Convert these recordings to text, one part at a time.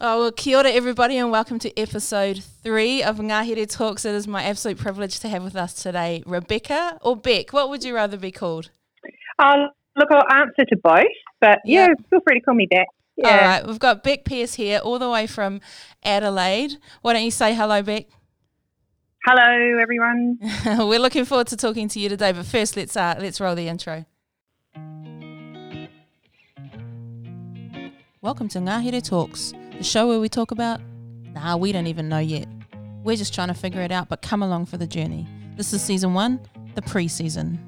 Oh, well, kia ora everybody and welcome to episode three of Ngahere Talks. It is my absolute privilege to have with us today Rebecca or Beck. What would you rather be called? Oh, look, I'll answer to both, but yeah, feel free to call me Beck. Yeah. All right, we've got Beck Pierce here all the way from Adelaide. Why don't you say hello, Beck? Hello, everyone. We're looking forward to talking to you today, but first let's uh, let's roll the intro. Welcome to Ngahere Talks, the show where we talk about. Nah, we don't even know yet. We're just trying to figure it out, but come along for the journey. This is season one, the pre season.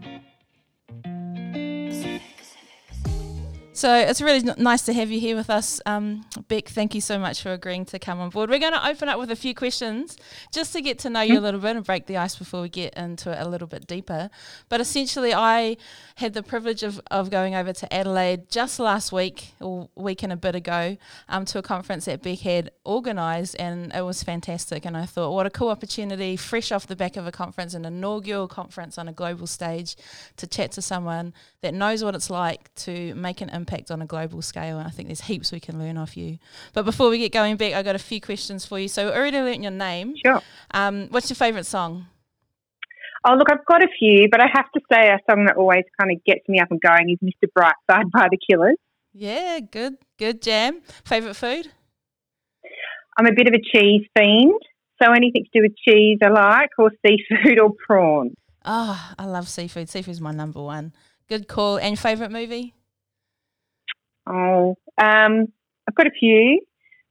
So it's really n- nice to have you here with us, um, Beck. Thank you so much for agreeing to come on board. We're going to open up with a few questions just to get to know you a little bit and break the ice before we get into it a little bit deeper. But essentially, I had the privilege of, of going over to Adelaide just last week, or week and a bit ago, um, to a conference that Beck had organised, and it was fantastic. And I thought, what a cool opportunity, fresh off the back of a conference, an inaugural conference on a global stage, to chat to someone that knows what it's like to make an impact on a global scale. And I think there's heaps we can learn off you. But before we get going back, I got a few questions for you. So we already learnt your name. Sure. Um, what's your favourite song? Oh, look, I've got a few, but I have to say a song that always kind of gets me up and going is Mr. Brightside by the Killers. Yeah, good, good jam. Favourite food? I'm a bit of a cheese fiend, so anything to do with cheese I like, or seafood or prawns. Oh, I love seafood. Seafood's my number one. Good call. And favourite movie? Oh, um, I've got a few,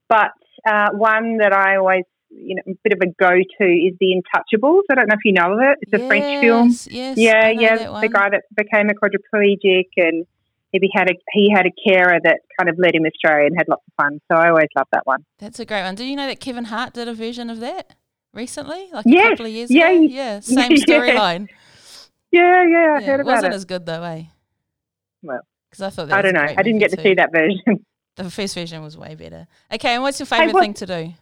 but uh, one that I always, you know, a bit of a go-to is The Intouchables. I don't know if you know of it. It's a French film. Yes, Yeah, yeah. The guy that became a quadriplegic and he had a he had a carer that kind of led him astray and had lots of fun. So I always love that one. That's a great one. Do you know that Kevin Hart did a version of that recently, like Yes, a couple of years yeah, ago? Yeah, same storyline. Yeah, yeah, I Yeah, heard about it wasn't as good though, eh? Well, Because I thought that I don't know. I didn't get to too. see that version. The first version was way better. Okay, and what's your favourite what- thing to do?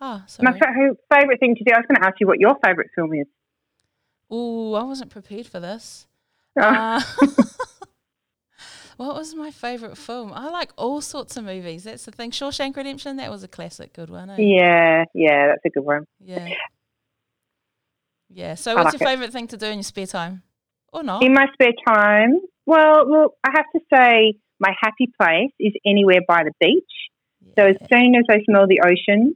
Oh, My sorry. fa- favorite thing to do. I was going to ask you what your favorite film is. Oh, I wasn't prepared for this. Oh, Uh, what was my favourite film? I like all sorts of movies. That's the thing. Shawshank Redemption, that was a classic good one. Eh? yeah, yeah, that's a good one. Yeah. Yeah. So, I what's like your it. favourite thing to do in your spare time? Or not? In my spare time, well, look, I have to say my happy place is anywhere by the beach. So as soon as I smell the ocean,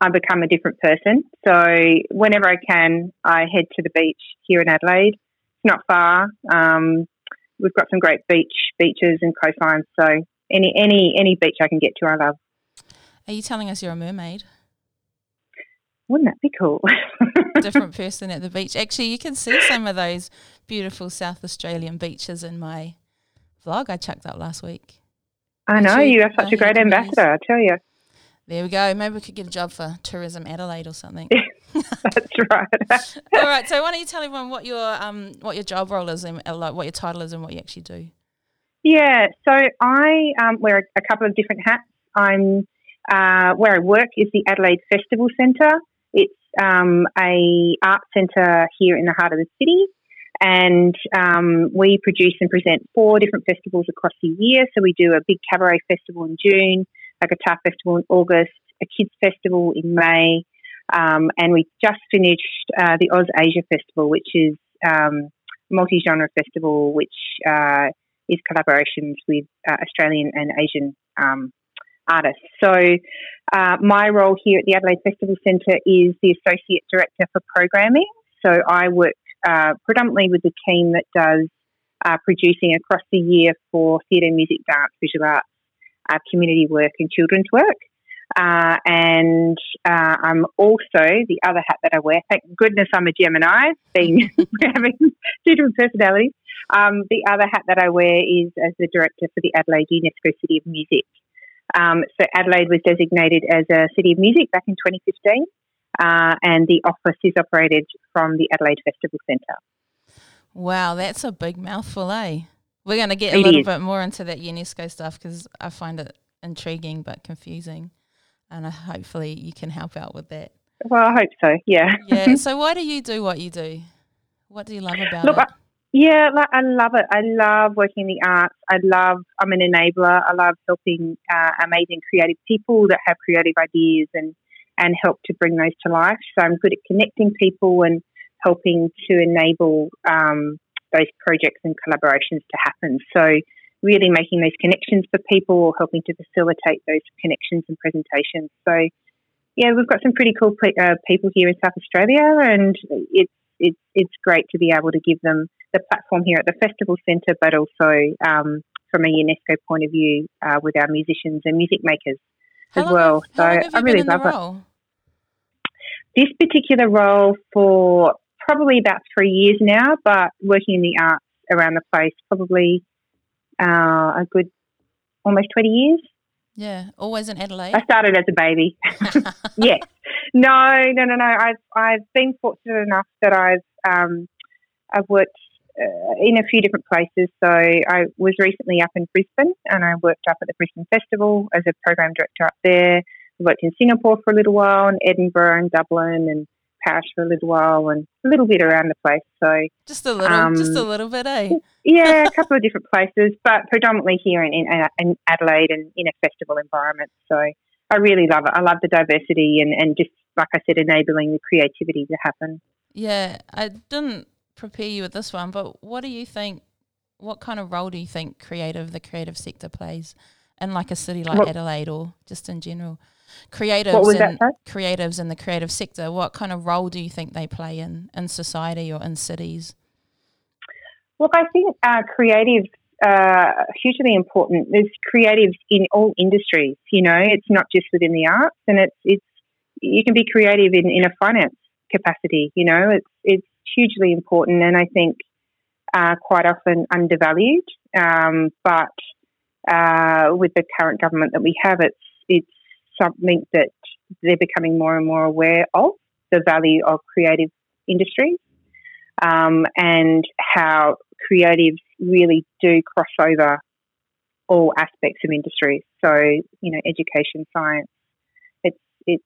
I become a different person. So whenever I can, I head to the beach here in Adelaide. It's not far. Um, we've got some great beach beaches and coastlines. So any any any beach I can get to, I love. Are you telling us you're a mermaid? Wouldn't that be cool? Different person at the beach. Actually, you can see some of those beautiful South Australian beaches in my vlog I chucked up last week. I know you are such a great ambassador. I tell you, There we go. Maybe we could get a job for Tourism Adelaide or something. that's right. All right. So why don't you tell everyone what your um what your job role is and uh, like what your title is and what you actually do? Yeah, so I um, wear a, a couple of different hats. I'm uh, where I work is the Adelaide Festival Centre. It's um, a art centre here in the heart of the city, and um, we produce and present four different festivals across the year. So we do a big cabaret festival in June, a guitar festival in August, a kids festival in May, um, and we just finished uh, the Oz Asia Festival, which is um, a multi-genre festival which uh, is collaborations with uh, Australian and Asian um, artists. So, uh, my role here at the Adelaide Festival Centre is the Associate Director for Programming. So, I work uh, predominantly with the team that does uh, producing across the year for theatre, music, dance, visual arts, uh, community work, and children's work. Uh, and uh, I'm also the other hat that I wear. Thank goodness I'm a Gemini, being having two different personalities. Um, the other hat that I wear is as the director for the Adelaide UNESCO City of Music. Um, so Adelaide was designated as a City of Music back in 2015, uh, and the office is operated from the Adelaide Festival Centre. Wow, that's a big mouthful, eh? We're going to get a It little is. bit more into that UNESCO stuff because I find it intriguing but confusing, and uh, hopefully you can help out with that. Well, I hope so. Yeah. Yeah. so why do you do what you do? What do you love about Look, it? I, Yeah, I love it. I love working in the arts. I love, I'm an enabler. I love helping uh, amazing creative people that have creative ideas and, and help to bring those to life. So I'm good at connecting people and helping to enable um, those projects and collaborations to happen. So really making those connections for people or helping to facilitate those connections and presentations. So yeah, we've got some pretty cool uh, people here in South Australia, and it's it's it's great to be able to give them the platform here at the festival centre, but also um, from a UNESCO point of view uh, with our musicians and music makers how as well. Have, so I really love it. This particular role for probably about three years now, but working in the arts around the place probably uh, a good almost 20 years. Yeah, always in Adelaide. I started as a baby. yes. No, no, no, no. I've I've been fortunate enough that I've um, I've worked uh, in a few different places. So I was recently up in Brisbane, and I worked up at the Brisbane Festival as a program director up there. Worked in Singapore for a little while, and Edinburgh and Dublin, and Paris for a little while and a little bit around the place. So just a little, um, just a little bit, eh? yeah, a couple of different places, but predominantly here in, in, in, Adelaide and in a festival environment. So I really love it. I love the diversity and, and just like I said, enabling the creativity to happen. Yeah, I didn't prepare you with this one, but what do you think? What kind of role do you think creative the creative sector plays in like a city like Adelaide or just in general? Creatives and creatives in the creative sector, what kind of role do you think they play in in society or in cities? Look, I think uh, creatives are hugely important. There's creatives in all industries. You know, it's not just within the arts, and it's it's you can be creative in, in a finance capacity. You know, it's it's hugely important, and I think uh, quite often undervalued. Um, but uh, with the current government that we have, it's it's something that they're becoming more and more aware of the value of creative industries um, and how creatives really do cross over all aspects of industries. So, you know, education, science, it's, it's,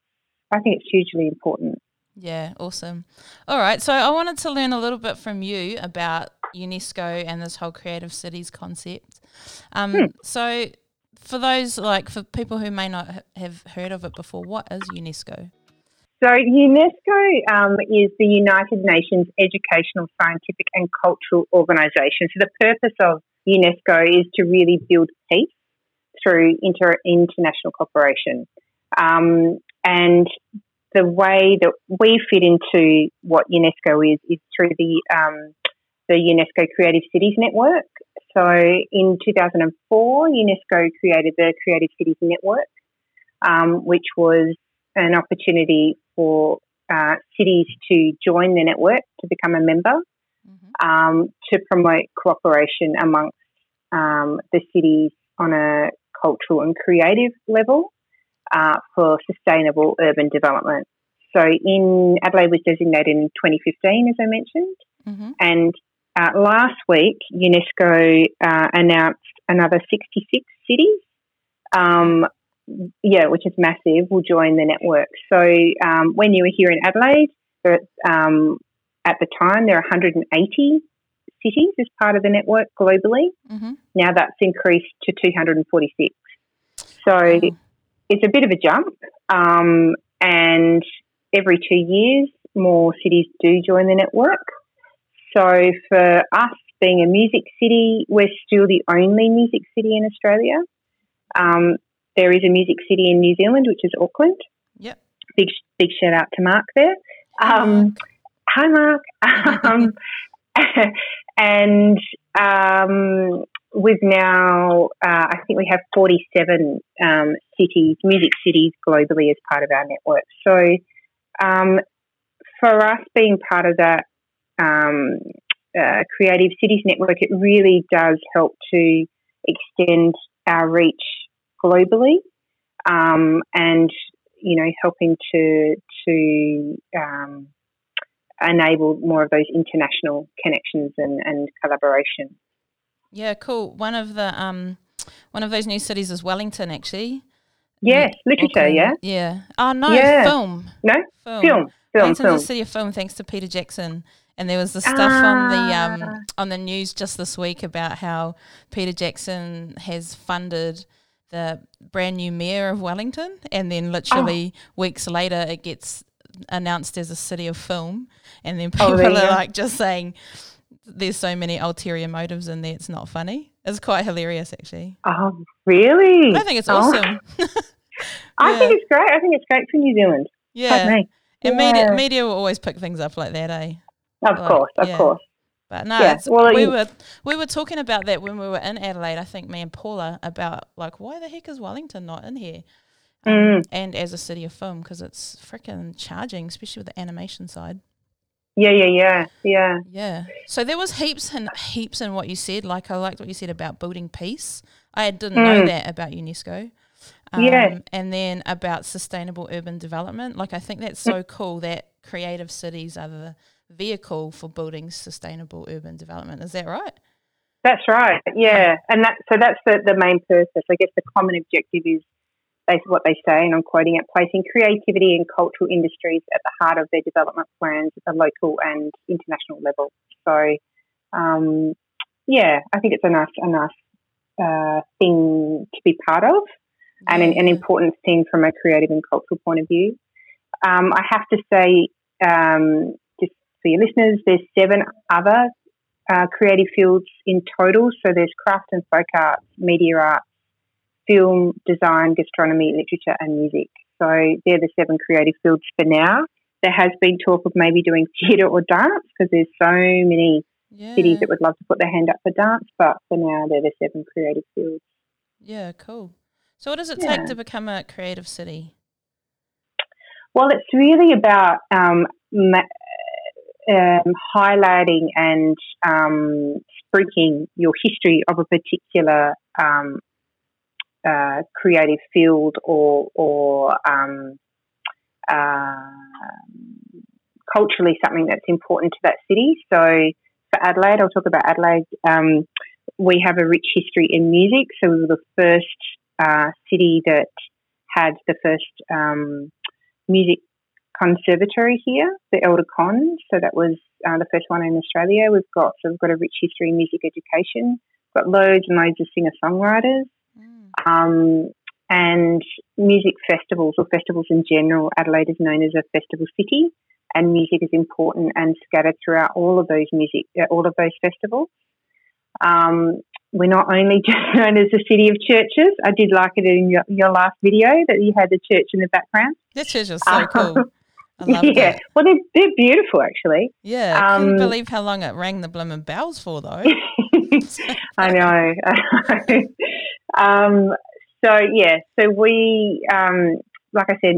I think it's hugely important. Yeah, awesome. All right, so I wanted to learn a little bit from you about UNESCO and this whole creative cities concept. Um, hmm. So, for those like for people who may not have heard of it before, what is UNESCO? So UNESCO um, is the United Nations Educational, Scientific and Cultural Organisation. So the purpose of UNESCO is to really build peace through inter- international cooperation. Um, and the way that we fit into what UNESCO is is through the um, the UNESCO Creative Cities Network. So in 2004, UNESCO created the Creative Cities Network, um, which was an opportunity for uh, cities to join the network to become a member mm-hmm. um, to promote cooperation amongst um, the cities on a cultural and creative level uh, for sustainable urban development. So in Adelaide was designated in 2015, as I mentioned, mm-hmm. and uh, last week, UNESCO uh, announced another 66 cities, um, yeah, which is massive, will join the network. So um, when you were here in Adelaide, um, at the time, there are 180 cities as part of the network globally. Mm-hmm. Now that's increased to 246. So oh. it's a bit of a jump. Um, and every two years, more cities do join the network. So for us being a music city, we're still the only music city in Australia. Um, there is a music city in New Zealand, which is Auckland. Yep. Big big shout out to Mark there. Um, hi, Mark. um, and um, we've now, uh, I think we have 47 um, cities, music cities globally as part of our network. So um, for us being part of that um, uh, Creative Cities Network, it really does help to extend our reach globally um, and you know helping to to um, enable more of those international connections and, and collaboration. Yeah, cool. One of the um, one of those new cities is Wellington, actually. Yes, mm. literature. Yeah. Yeah. Oh no, yeah. film. No, film. Film. Film. Film. a city of film, thanks to Peter Jackson And there was the stuff on the um, ah. on the news just this week about how Peter Jackson has funded the brand new mayor of Wellington, and then literally ah. weeks later it gets announced as a city of film, and then Oh, people you are like just saying there's so many ulterior motives in there. It's not funny. It's quite hilarious, actually. Oh, really? I think it's Oh. awesome. I Yeah. think it's great. I think it's great for New Zealand. yeah, me. and media Yeah. media will always pick things up like that, eh? Of Like, course, of yeah. course. But no, Yeah, well, we you- were we were talking about that when we were in Adelaide. I think me and Paula about like why the heck is Wellington not in here? Um, Mm. And as a city of film, because it's freaking charging, especially with the animation side. Yeah, yeah, yeah, yeah. Yeah. So there was heaps and heaps in what you said. Like I liked what you said about building peace. I didn't know Mm. that about UNESCO. Um, Yeah. And then about sustainable urban development. Like I think that's so cool that creative cities are the vehicle for building sustainable urban development. Is that right? That's right. Yeah, and that so that's the the main purpose. I guess the common objective is basically what they say, and I'm quoting it: placing creativity and cultural industries at the heart of their development plans at the local and international level. So, um, yeah, I think it's a nice a nice uh, thing to be part of. and an, an important thing from a creative and cultural point of view. Um, I have to say, um, just for your listeners, there's seven other uh, creative fields in total. So there's craft and folk arts, media arts, film, design, gastronomy, literature, and music. So they're the seven creative fields for now. There has been talk of maybe doing theatre or dance because there's so many Yeah. cities that would love to put their hand up for dance, but for now they're the seven creative fields. Yeah, cool. So what does it Yeah. take to become a creative city? Well, it's really about um, ma- um, highlighting and um, spruiking your history of a particular um, uh, creative field or, or um, uh, culturally something that's important to that city. So for Adelaide, I'll talk about Adelaide. Um, we have a rich history in music. So we were the first uh, city that had the first um, music conservatory here, the Elder Con. So that was uh, the first one in Australia. We've got so we've got a rich history in music education. We've Got loads and loads of singer songwriters. Um, and music festivals or festivals in general. Adelaide is known as a festival city, and music is important and scattered throughout all of those music, uh, all of those festivals. Um, we're not only just known as a city of churches. I did like it in your, your last video that you had the church in the background. The church is so Uh, cool. I love yeah, it. well, they're, they're beautiful actually. Yeah, I couldn't Um, believe how long it rang the blooming bells for though. I know. Um, so yeah, so we, um, like I said,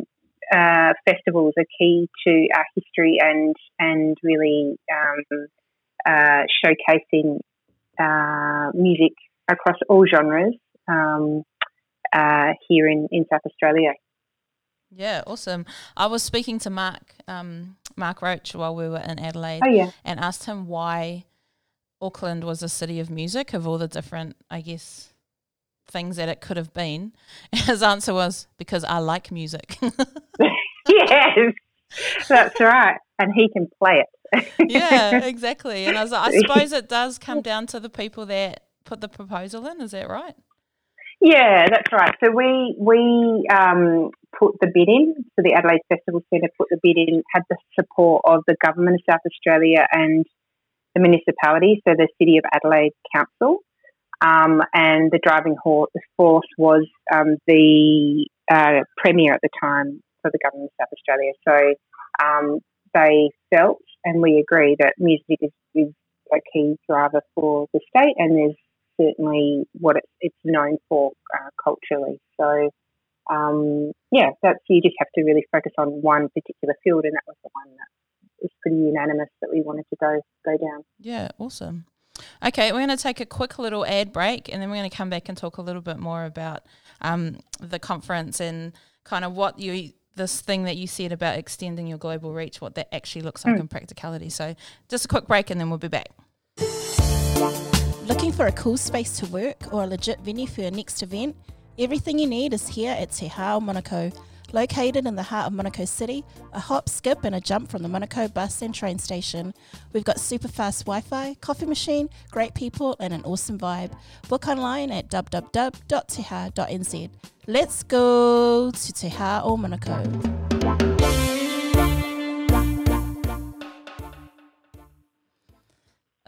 uh, festivals are key to our history and and really um, uh, showcasing uh, music across all genres um, uh, here in, in South Australia. Yeah, awesome. I was speaking to Mark, um, Mark Roach, while we were in Adelaide, Oh yeah, and asked him why Auckland was a city of music of all the different, I guess, things that it could have been. His answer was because I like music. yes, that's right, and he can play it. yeah, exactly. And I was like, I suppose it does come down to the people that put the proposal in. Is that right? Yeah, that's right. So we we um, put the bid in. So the Adelaide Festival Centre put the bid in, had the support of the government of South Australia and the municipality, so the City of Adelaide Council. Um, and the driving force was um, the uh, premier at the time for the government of South Australia. So um, they felt, and we agree, that music is, is a key driver for the state, and there's certainly what it's, it's known for uh, culturally. So, um, yeah, that's you just have to really focus on one particular field, and that was the one that was pretty unanimous that we wanted to go go down. Yeah, awesome. Okay, we're going to take a quick little ad break and then we're going to come back and talk a little bit more about um, the conference and kind of what you, this thing that you said about extending your global reach, what that actually looks like in practicality. So just a quick break and then we'll be back. Looking for a cool space to work or a legit venue for your next event? Everything you need is here at Te Haa o Manukau. Located in the heart of Manukau City, a hop, skip, and a jump from the Manukau bus and train station, we've got super fast Wi Fi, coffee machine, great people, and an awesome vibe. Book online at www.teha.nz. Let's go to Te Haa o Manukau.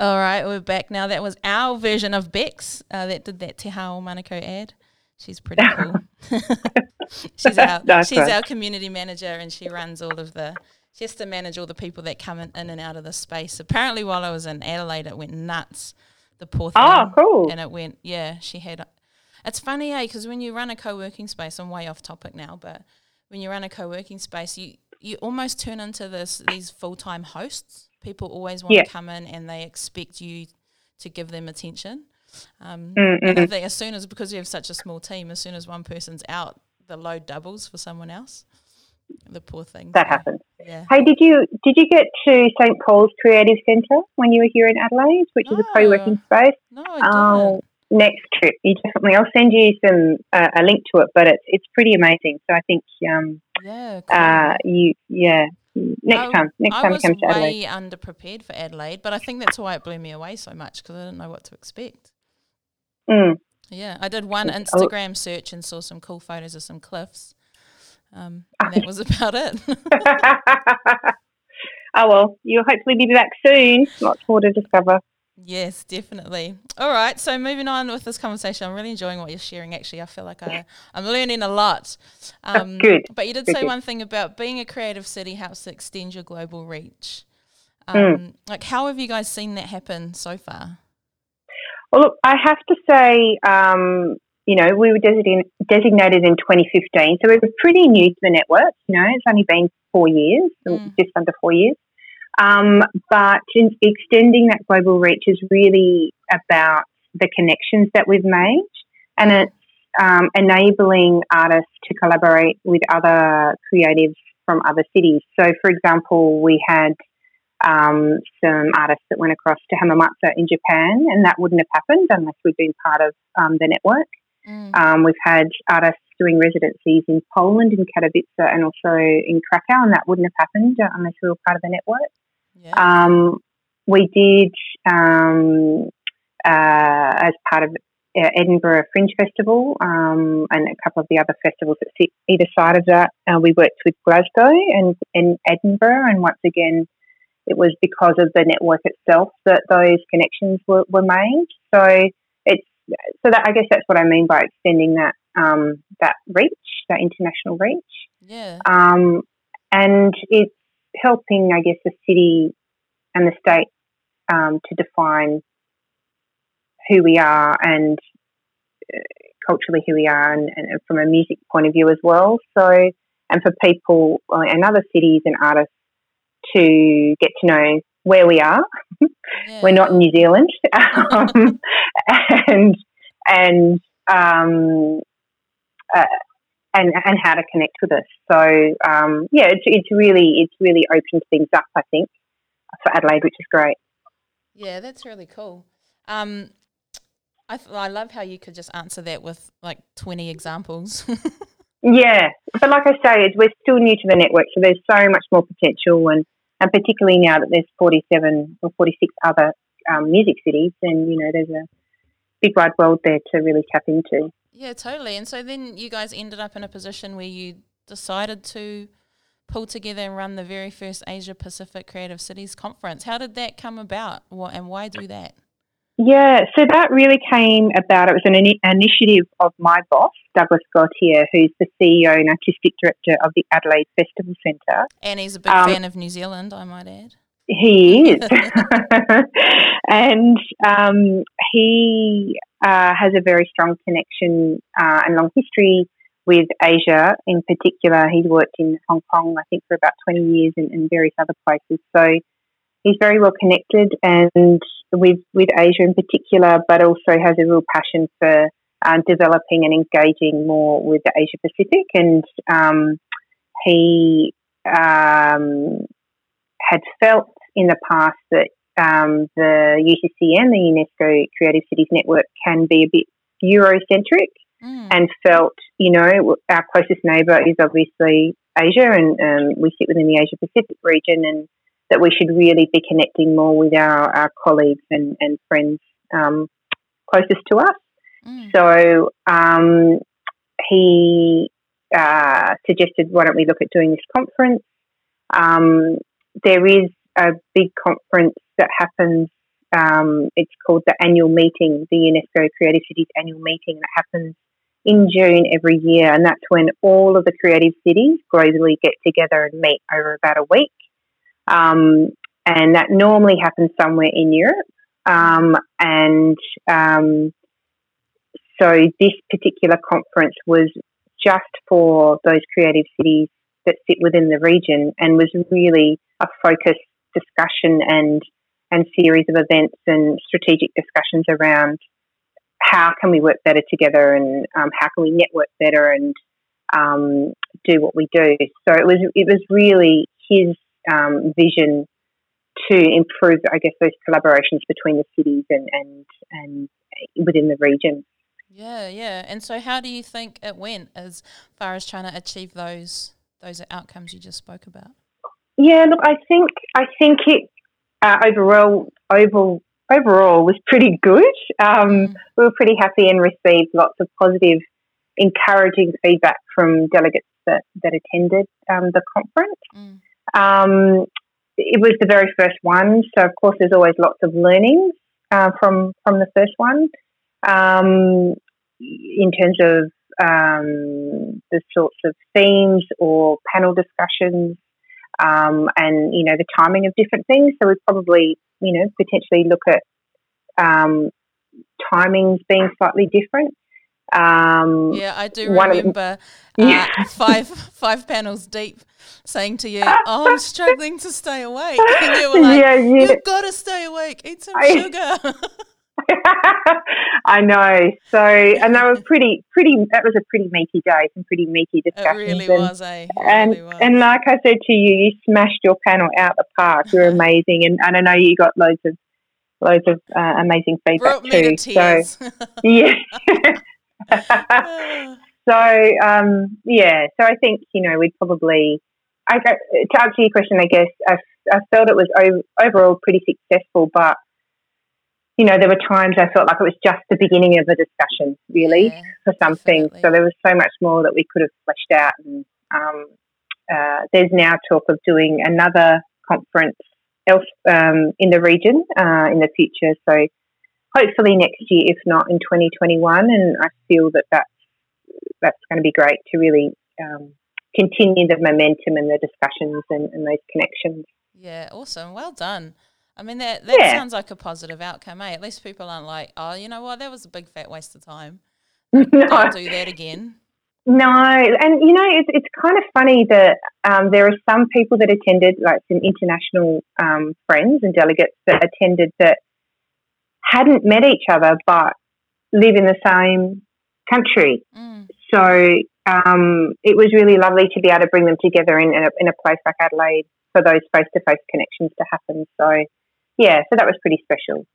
All right, we're back now. That was our version of Bex uh, that did that Te Haa o Manukau ad. She's pretty cool. she's our she's our community manager, and she runs all of the. She has to manage all the people that come in, in and out of the space. Apparently, while I was in Adelaide, it went nuts. The poor thing. Oh, cool. And it went, yeah. She had. It's funny, eh? Because when you run a co-working space, I'm way off topic now, but when you run a co-working space, you you almost turn into this these full time hosts People always want yeah. to come in and they expect you to give them attention. Um. And I think as soon as, because you have such a small team, as soon as one person's out, the load doubles for someone else. The poor thing. That happens. Yeah. Hey, did you did you get to St Paul's Creative Centre when you were here in Adelaide, which no. is a co-working space? No, I um, next trip, you definitely. I'll send you some uh, a link to it, but it's it's pretty amazing. So I think um, yeah, cool. uh, you yeah next I, time. Next I time was comes to way underprepared for Adelaide, but I think that's why it blew me away so much because I didn't know what to expect. Mm. Yeah, I did one Instagram search and saw some cool photos of some cliffs. Um, and that was about it. oh well, you'll hopefully be back soon. Lots more to discover. Yes, definitely. All right, so moving on with this conversation, I'm really enjoying what you're sharing. Actually, I feel like I, I'm learning a lot. Um, good. But you did good, say good. one thing about being a creative city helps to extend your global reach. Hmm. Um, mm. Like, how have you guys seen that happen so far? Well, look, I have to say, um, you know, we were designated, designated in 2015, so we were pretty new to the network. You know, it's only been four years, mm. just under four years. Um, but extending that global reach is really about the connections that we've made and it's um, enabling artists to collaborate with other creatives from other cities. So, for example, we had um, some artists that went across to Hamamatsu in Japan, and that wouldn't have happened unless we'd been part of um, the network. Mm. Um, we've had artists doing residencies in Poland, in Katowice, and also in Krakow, and that wouldn't have happened unless we were part of the network. Yeah. Um, we did, um, uh, as part of uh, Edinburgh Fringe Festival um, and a couple of the other festivals that sit either side of that, uh, we worked with Glasgow and, and Edinburgh. And once again, it was because of the network itself that those connections were, were made. So it's so that I guess that's what I mean by extending that um, that reach, that international reach. Yeah. Um, and it's helping, I guess, the city and the state um, to define who we are and uh, culturally who we are, and, and, from a music point of view as well. So, and for people uh, and other cities and artists to get to know where we are. Yeah. We're not in New Zealand, um, and and um, uh, and, and how to connect with us. So um, yeah, it's, it's really it's really opened things up. I think for Adelaide, which is great. Yeah, that's really cool. Um, I th- I love how you could just answer that with like twenty examples. yeah, but like I say, we're still new to the network, so there's so much more potential, and and particularly now that there's 47 or 46 other um, music cities, and you know there's a big wide world there to really tap into. Yeah, totally. And so then you guys ended up in a position where you decided to pull together and run the very first Asia Pacific Creative Cities Conference. How did that come about and why do that? Yeah, so that really came about. It was an in- initiative of my boss, Douglas Gautier, who's the CEO and Artistic Director of the Adelaide Festival Centre. And he's a big um, fan of New Zealand, I might add. He is. and um, he uh, has a very strong connection uh, and long history with Asia in particular. He's worked in Hong Kong, I think, for about 20 years and, and various other places. So he's very well connected and with, with Asia in particular, but also has a real passion for uh, developing and engaging more with the Asia Pacific. And um, he um, had felt in the past that um, the UCCN, the UNESCO Creative Cities Network, can be a bit Eurocentric mm. and felt, you know, our closest neighbour is obviously Asia, and um, we sit within the Asia Pacific region, and that we should really be connecting more with our, our colleagues and, and friends um, closest to us. Mm. So um, he uh, suggested, why don't we look at doing this conference? Um, there is a big conference that happens. Um, it's called the annual meeting, the UNESCO Creative Cities annual meeting that happens in June every year, and that's when all of the creative cities globally get together and meet over about a week. Um, and that normally happens somewhere in Europe. Um, and um, so this particular conference was just for those creative cities that sit within the region and was really a focused discussion and and series of events and strategic discussions around how can we work better together and um, how can we network better and um, do what we do. So it was it was really his um, vision to improve, I guess, those collaborations between the cities and and and within the region. Yeah, yeah. And so, how do you think it went as far as trying to achieve those those outcomes you just spoke about? Yeah, look, I think I think it uh, overall overall overall was pretty good. Um, mm. We were pretty happy and received lots of positive, encouraging feedback from delegates that that attended um, the conference. Mm. Um, it was the very first one, so of course there's always lots of learnings uh, from from the first one um, in terms of um, the sorts of themes or panel discussions, um, and you know the timing of different things. So we probably you know potentially look at um, timings being slightly different. Um, yeah, I do remember uh, yeah. five five panels deep saying to you, "Oh, I'm struggling to stay awake," and you were like, yeah, yeah. "You've got to stay awake. Eat some I, sugar." I know. So, and that was pretty, pretty. That was a pretty meaty day. Some pretty meaty discussions. It really and, was, eh? It and really was. and like I said to you, you smashed your panel out the park. You're amazing, and, and I know you got loads of loads of uh, amazing feedback Brought too. To so yeah. so um, yeah, so I think you know we'd probably. I, to answer your question, I guess I, I felt it was over, overall pretty successful, but you know, there were times I felt like it was just the beginning of a discussion, really, yeah, for something. So there was so much more that we could have fleshed out. And um, uh, there's now talk of doing another conference else um, in the region uh, in the future. So hopefully next year, if not in 2021. And I feel that that's, that's going to be great to really um, continue the momentum and the discussions and, and those connections. Yeah, awesome. Well done. I mean, that, that yeah. sounds like a positive outcome, eh? At least people aren't like, oh, you know what, that was a big fat waste of time. no. Don't do that again. No, and you know, it's, it's kind of funny that um, there are some people that attended, like some international um, friends and delegates that attended that hadn't met each other but live in the same country. Mm. So um, it was really lovely to be able to bring them together in, in, a, in a place like Adelaide for those face to face connections to happen. So yeah, so that was pretty special.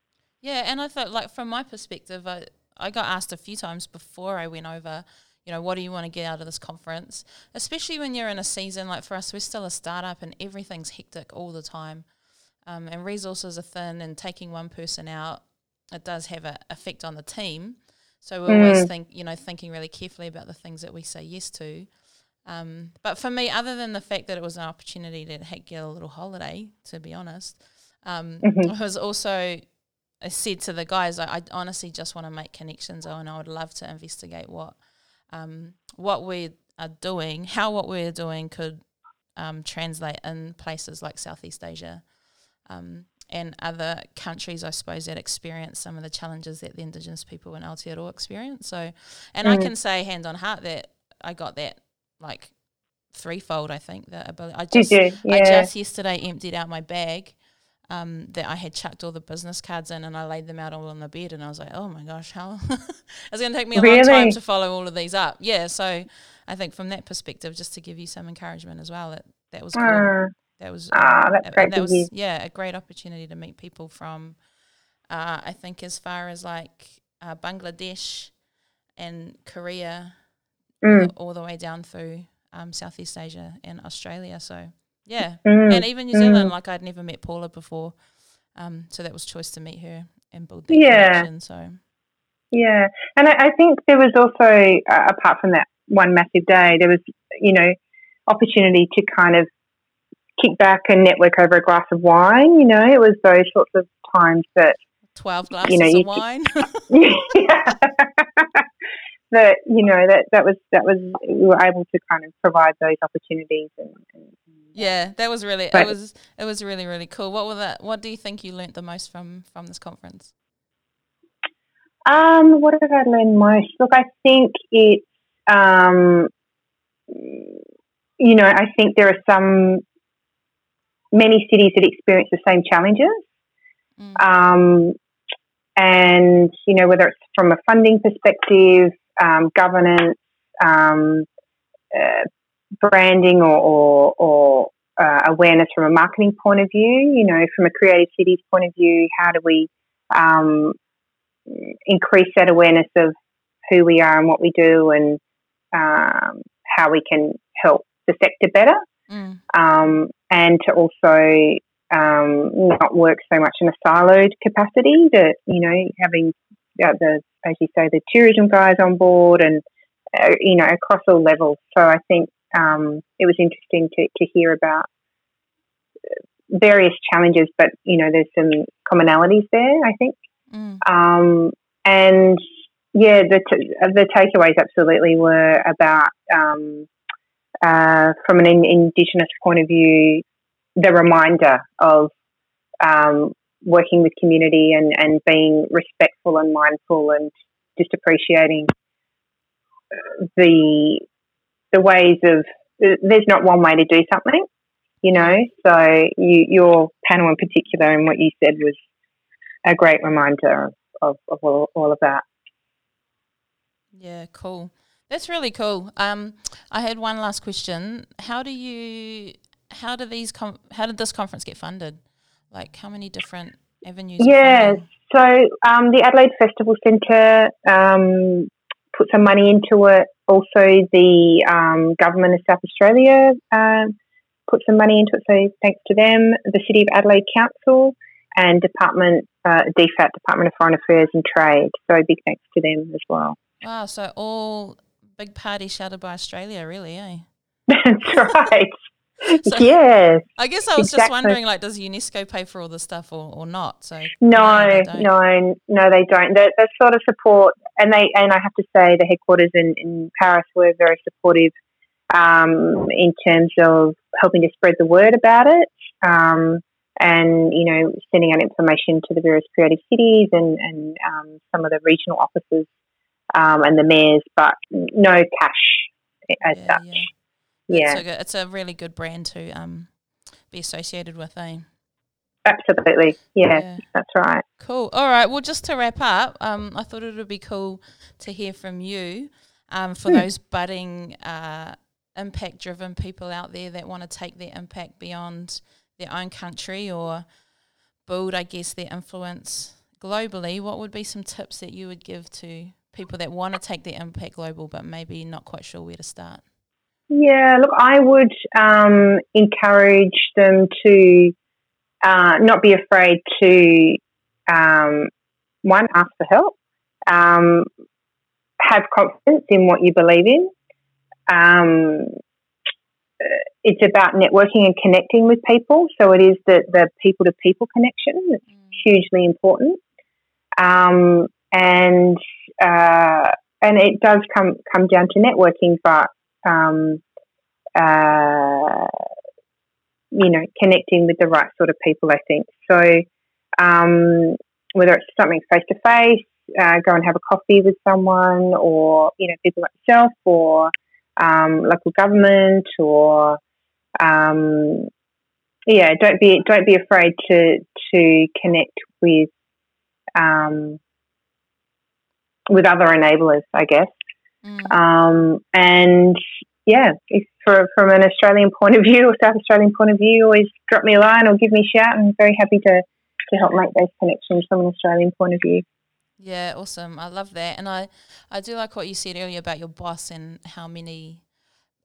Yeah, and I thought, like, from my perspective, I, I got asked a few times before I went over, you know, what do you want to get out of this conference? Especially when you're in a season like for us, we're still a startup and everything's hectic all the time. Um, and resources are thin, and taking one person out, it does have an effect on the team. So we mm. always think, you know, thinking really carefully about the things that we say yes to. Um, but for me, other than the fact that it was an opportunity to get a little holiday, to be honest, um, mm-hmm. I was also I said to the guys, I, I honestly just want to make connections, Oh, and I would love to investigate what um, what we are doing, how what we're doing could um, translate in places like Southeast Asia um, and other countries, I suppose, that experience some of the challenges that the Indigenous people in Aotearoa experience. So, and mm. I can say hand on heart that I got that like threefold. I think that ability. I just, yeah. I just yesterday emptied out my bag um, that I had chucked all the business cards in and I laid them out all on the bed and I was like, oh my gosh, how it's going to take me a really? long time to follow all of these up. Yeah, so I think from that perspective, just to give you some encouragement as well, that that was cool. Uh, that was ah, that's great that was yeah a great opportunity to meet people from uh, I think as far as like uh, Bangladesh, and Korea, Mm. all, the, all the way down through um, Southeast Asia and Australia. So yeah, Mm. and even New Zealand. Mm. Like I'd never met Paula before, um, so that was choice to meet her and build that Yeah. connection. So Yeah, and I, I think there was also, uh, apart from that one massive day, there was, you know, opportunity to kind of kick back and network over a glass of wine. You know, it was those sorts of times that, twelve glasses know, of you- wine. that you know that that was that was we were able to kind of provide those opportunities and. and yeah, that was really it was it was really really cool. What were that? What do you think you learnt the most from from this conference? Um, what did I learn most? Look, I think it's, um, you know, I think there are some, many cities that experience the same challenges. Mm. Um, and, you know, whether it's from a funding perspective, um, governance, um, uh, branding or, or, or uh, awareness from a marketing point of view, you know, from a creative cities point of view, how do we um, increase that awareness of who we are and what we do and um, how we can help the sector better Mm. um, and to also um, not work so much in a siloed capacity that you know having uh, the as you say the tourism guys on board and uh, you know across all levels so I think um, it was interesting to, to hear about various challenges but you know there's some commonalities there I think Mm. um, and yeah, the t- the takeaways absolutely were about um, uh, from an in- Indigenous point of view, the reminder of um, working with community and, and being respectful and mindful and just appreciating the the ways of there's not one way to do something, you know. So you, your panel in particular and what you said was a great reminder of, of, of all, all of that. Yeah, cool. That's really cool. Um, I had one last question. How do you? How do these? Com- how did this conference get funded? Like, how many different avenues? Yes. So um, the Adelaide Festival Centre um, put some money into it. Also, the um, government of South Australia uh, put some money into it. So thanks to them, the City of Adelaide Council and Department uh, DFAT, Department of Foreign Affairs and Trade. So big thanks to them as well. Wow. So all big party shouted by Australia, really, eh? That's right. So- yes. I guess I was just wondering, like, does UNESCO pay for all this stuff or, or not? So No, no, no, they don't. The, the sort of support, and they, and I have to say, the headquarters in, in Paris were very supportive um, in terms of helping to spread the word about it, um, and you know, sending out information to the various creative cities and and um, some of the regional offices um, and the mayors, but no cash as Yeah, such. yeah. Yeah, It's a, it's a really good brand to um be associated with, eh? absolutely. Yeah, Yeah. that's right. Cool. All right. Well, just to wrap up, um, I thought it would be cool to hear from you um, for Hmm. those budding, uh, impact driven people out there that want to take their impact beyond their own country or build, I guess, their influence globally. What would be some tips that you would give to people that want to take their impact global but maybe not quite sure where to start? Yeah, look, I would um, encourage them to uh, not be afraid to, um, one, ask for help, um, have confidence in what you believe in. Um, it's about networking and connecting with people. So it is the, the people to people connection that's hugely important. Um, and uh, and it does come come down to networking, but um, uh, you know, connecting with the right sort of people. I think so. Um, whether it's something face to face, go and have a coffee with someone, or you know, people like yourself, or um, local government, or um, yeah, don't be don't be afraid to to connect with um, with other enablers. I guess. Mm. Um, and yeah, if for, from an Australian point of view or South Australian point of view, always drop me a line or give me a shout. I'm very happy to, to help make those connections from an Australian point of view. Yeah, awesome. I love that, and I I do like what you said earlier about your boss and how many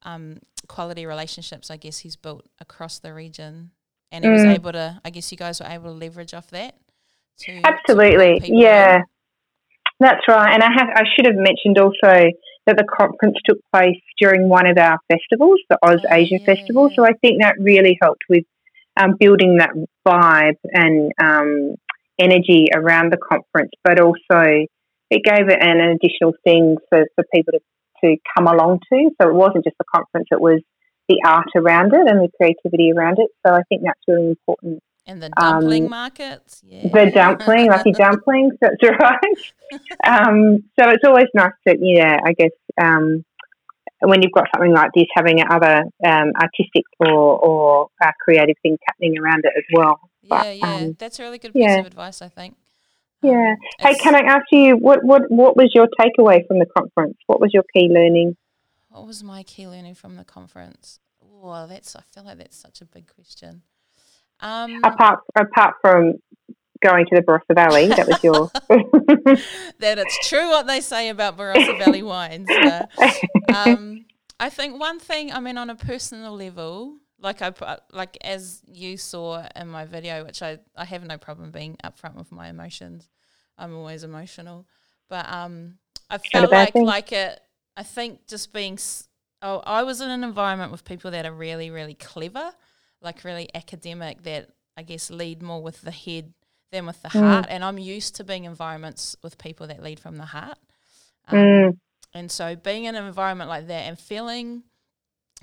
um, quality relationships I guess he's built across the region, and he was Mm. able to. I guess you guys were able to leverage off that. To, to Absolutely, people yeah, in. That's right. And I have I should have mentioned also that the conference took place during one of our festivals, the Oz Oh, Asia Festival. So I think that really helped with um, building that vibe and um, energy around the conference, but also it gave it an additional thing for, for people to, to come along to. So it wasn't just the conference; it was the art around it and the creativity around it. So I think that's really important. And the dumpling Um, markets, yeah. The dumpling, lucky dumplings, that's right. um, so it's always nice to, yeah, I guess, um, when you've got something like this, having other um, artistic or, or uh, creative things happening around it as well. Yeah, But, yeah, um, that's a really good piece yeah. of advice. I think. Yeah. Um, Hey, can I ask you what, what what was your takeaway from the conference? What was your key learning? What was my key learning from the conference? Oh, that's. I feel like that's such a big question. Um, Apart apart from going to the Barossa Valley, that was your. that it's true what they say about Barossa Valley wines. uh, um, I think one thing, I mean, on a personal level, like I put, like as you saw in my video, which I, I have no problem being upfront with my emotions. I'm always emotional, but um, I felt like thing. like it. I think just being, s- oh, I was in an environment with people that are really really clever, like really academic. That I guess lead more with the head than with the Mm. heart, and I'm used to being in environments with people that lead from the heart. Um, Mm, and so being in an environment like that and feeling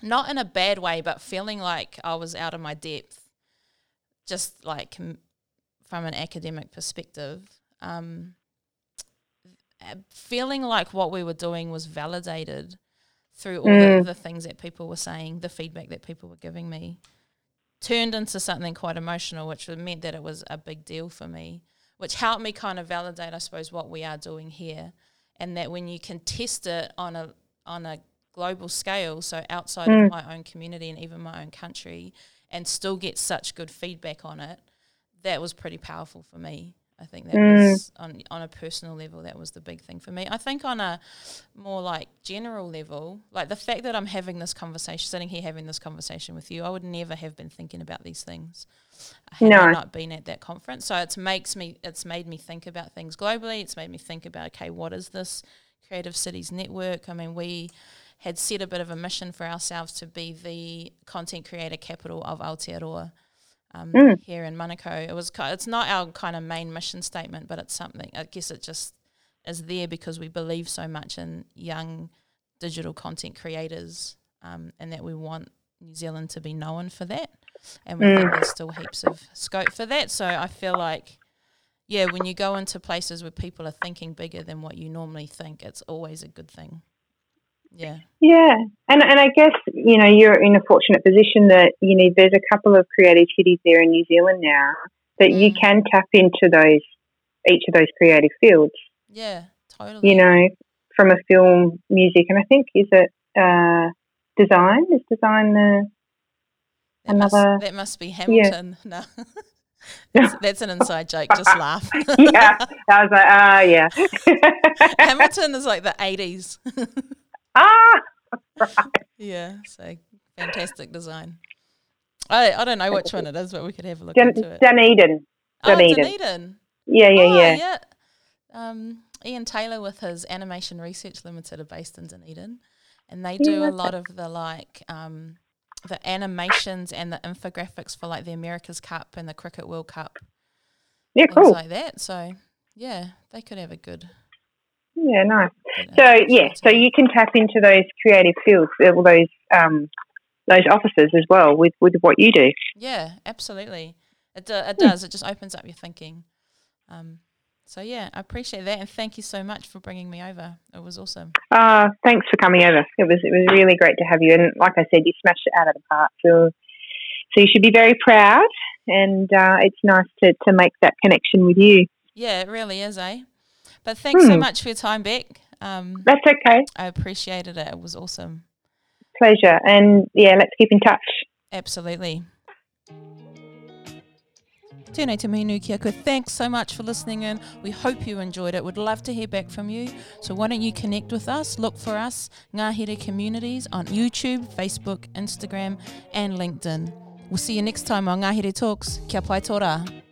not in a bad way, but feeling like I was out of my depth, just like m- from an academic perspective, um, uh, feeling like what we were doing was validated through all Mm. the, the things that people were saying, the feedback that people were giving me, turned into something quite emotional, which meant that it was a big deal for me, which helped me kind of validate, I suppose, what we are doing here, and that when you can test it on a on a global scale, so outside Mm. of my own community and even my own country, and still get such good feedback on it, that was pretty powerful for me. I think that Mm. was on on a personal level that was the big thing for me. I think on a more like general level, like the fact that I'm having this conversation, sitting here having this conversation with you, I would never have been thinking about these things had I not been at that conference. So it makes me, it's made me think about things globally. It's made me think about okay, what is this Creative Cities Network? I mean, we had set a bit of a mission for ourselves to be the content creator capital of Aotearoa um, Mm. here in Manukau. It was it's not our kind of main mission statement, but it's something. I guess it just is there because we believe so much in young digital content creators, um, and that we want New Zealand to be known for that. And we think Mm. there's still heaps of scope for that. So I feel like, yeah, when you go into places where people are thinking bigger than what you normally think, it's always a good thing. Yeah. Yeah, and and I guess you know you're in a fortunate position that you know there's a couple of creative cities there in New Zealand now that you Mm. can tap into those each of those creative fields. Yeah, totally. You know, from a film, music, and I think is it uh, design? Is design the that, must, another- that must be Hamilton. No. that's, that's an inside joke. Just laugh. yeah? I was like, ah, yeah, Hamilton is like the 80s. Ah, yeah, so fantastic design. I, I don't know which one it is, but we could have a look Dun- into it. Dunedin. oh, Dunedin. Dunedin. Yeah, yeah, oh, yeah. yeah. Um, Ian Taylor with his Animation Research Limited are based in Dunedin, and they do a okay. lot of the like um, the animations and the infographics for like the America's Cup and the Cricket World Cup, Yeah, things cool. like that. So yeah, they could have a good. Yeah, nice. So yeah, so you can tap into those creative fields, all those um, those offices as well with with what you do. Yeah, absolutely. It, do, it does. It just opens up your thinking. Um, so yeah, I appreciate that, and thank you so much for bringing me over. It was awesome. Uh, thanks for coming over. It was it was really great to have you, and like I said, you smashed it out of the park. So, so you should be very proud, and uh, it's nice to to make that connection with you. Yeah, it really is, eh? But thanks so Hmm. much for your time, Beck. Um, That's okay, I appreciated it. It was awesome. pleasure, and yeah, let's keep in touch. Absolutely. Tēnei te minu kia koe. Thanks so much for listening in. We hope you enjoyed it. We'd love to hear back from you. So why don't you connect with us? Look for us, Ngāhere Communities, on YouTube, Facebook, Instagram, and LinkedIn. We'll see you next time on Ngāhere Talks. Kia pai tōra.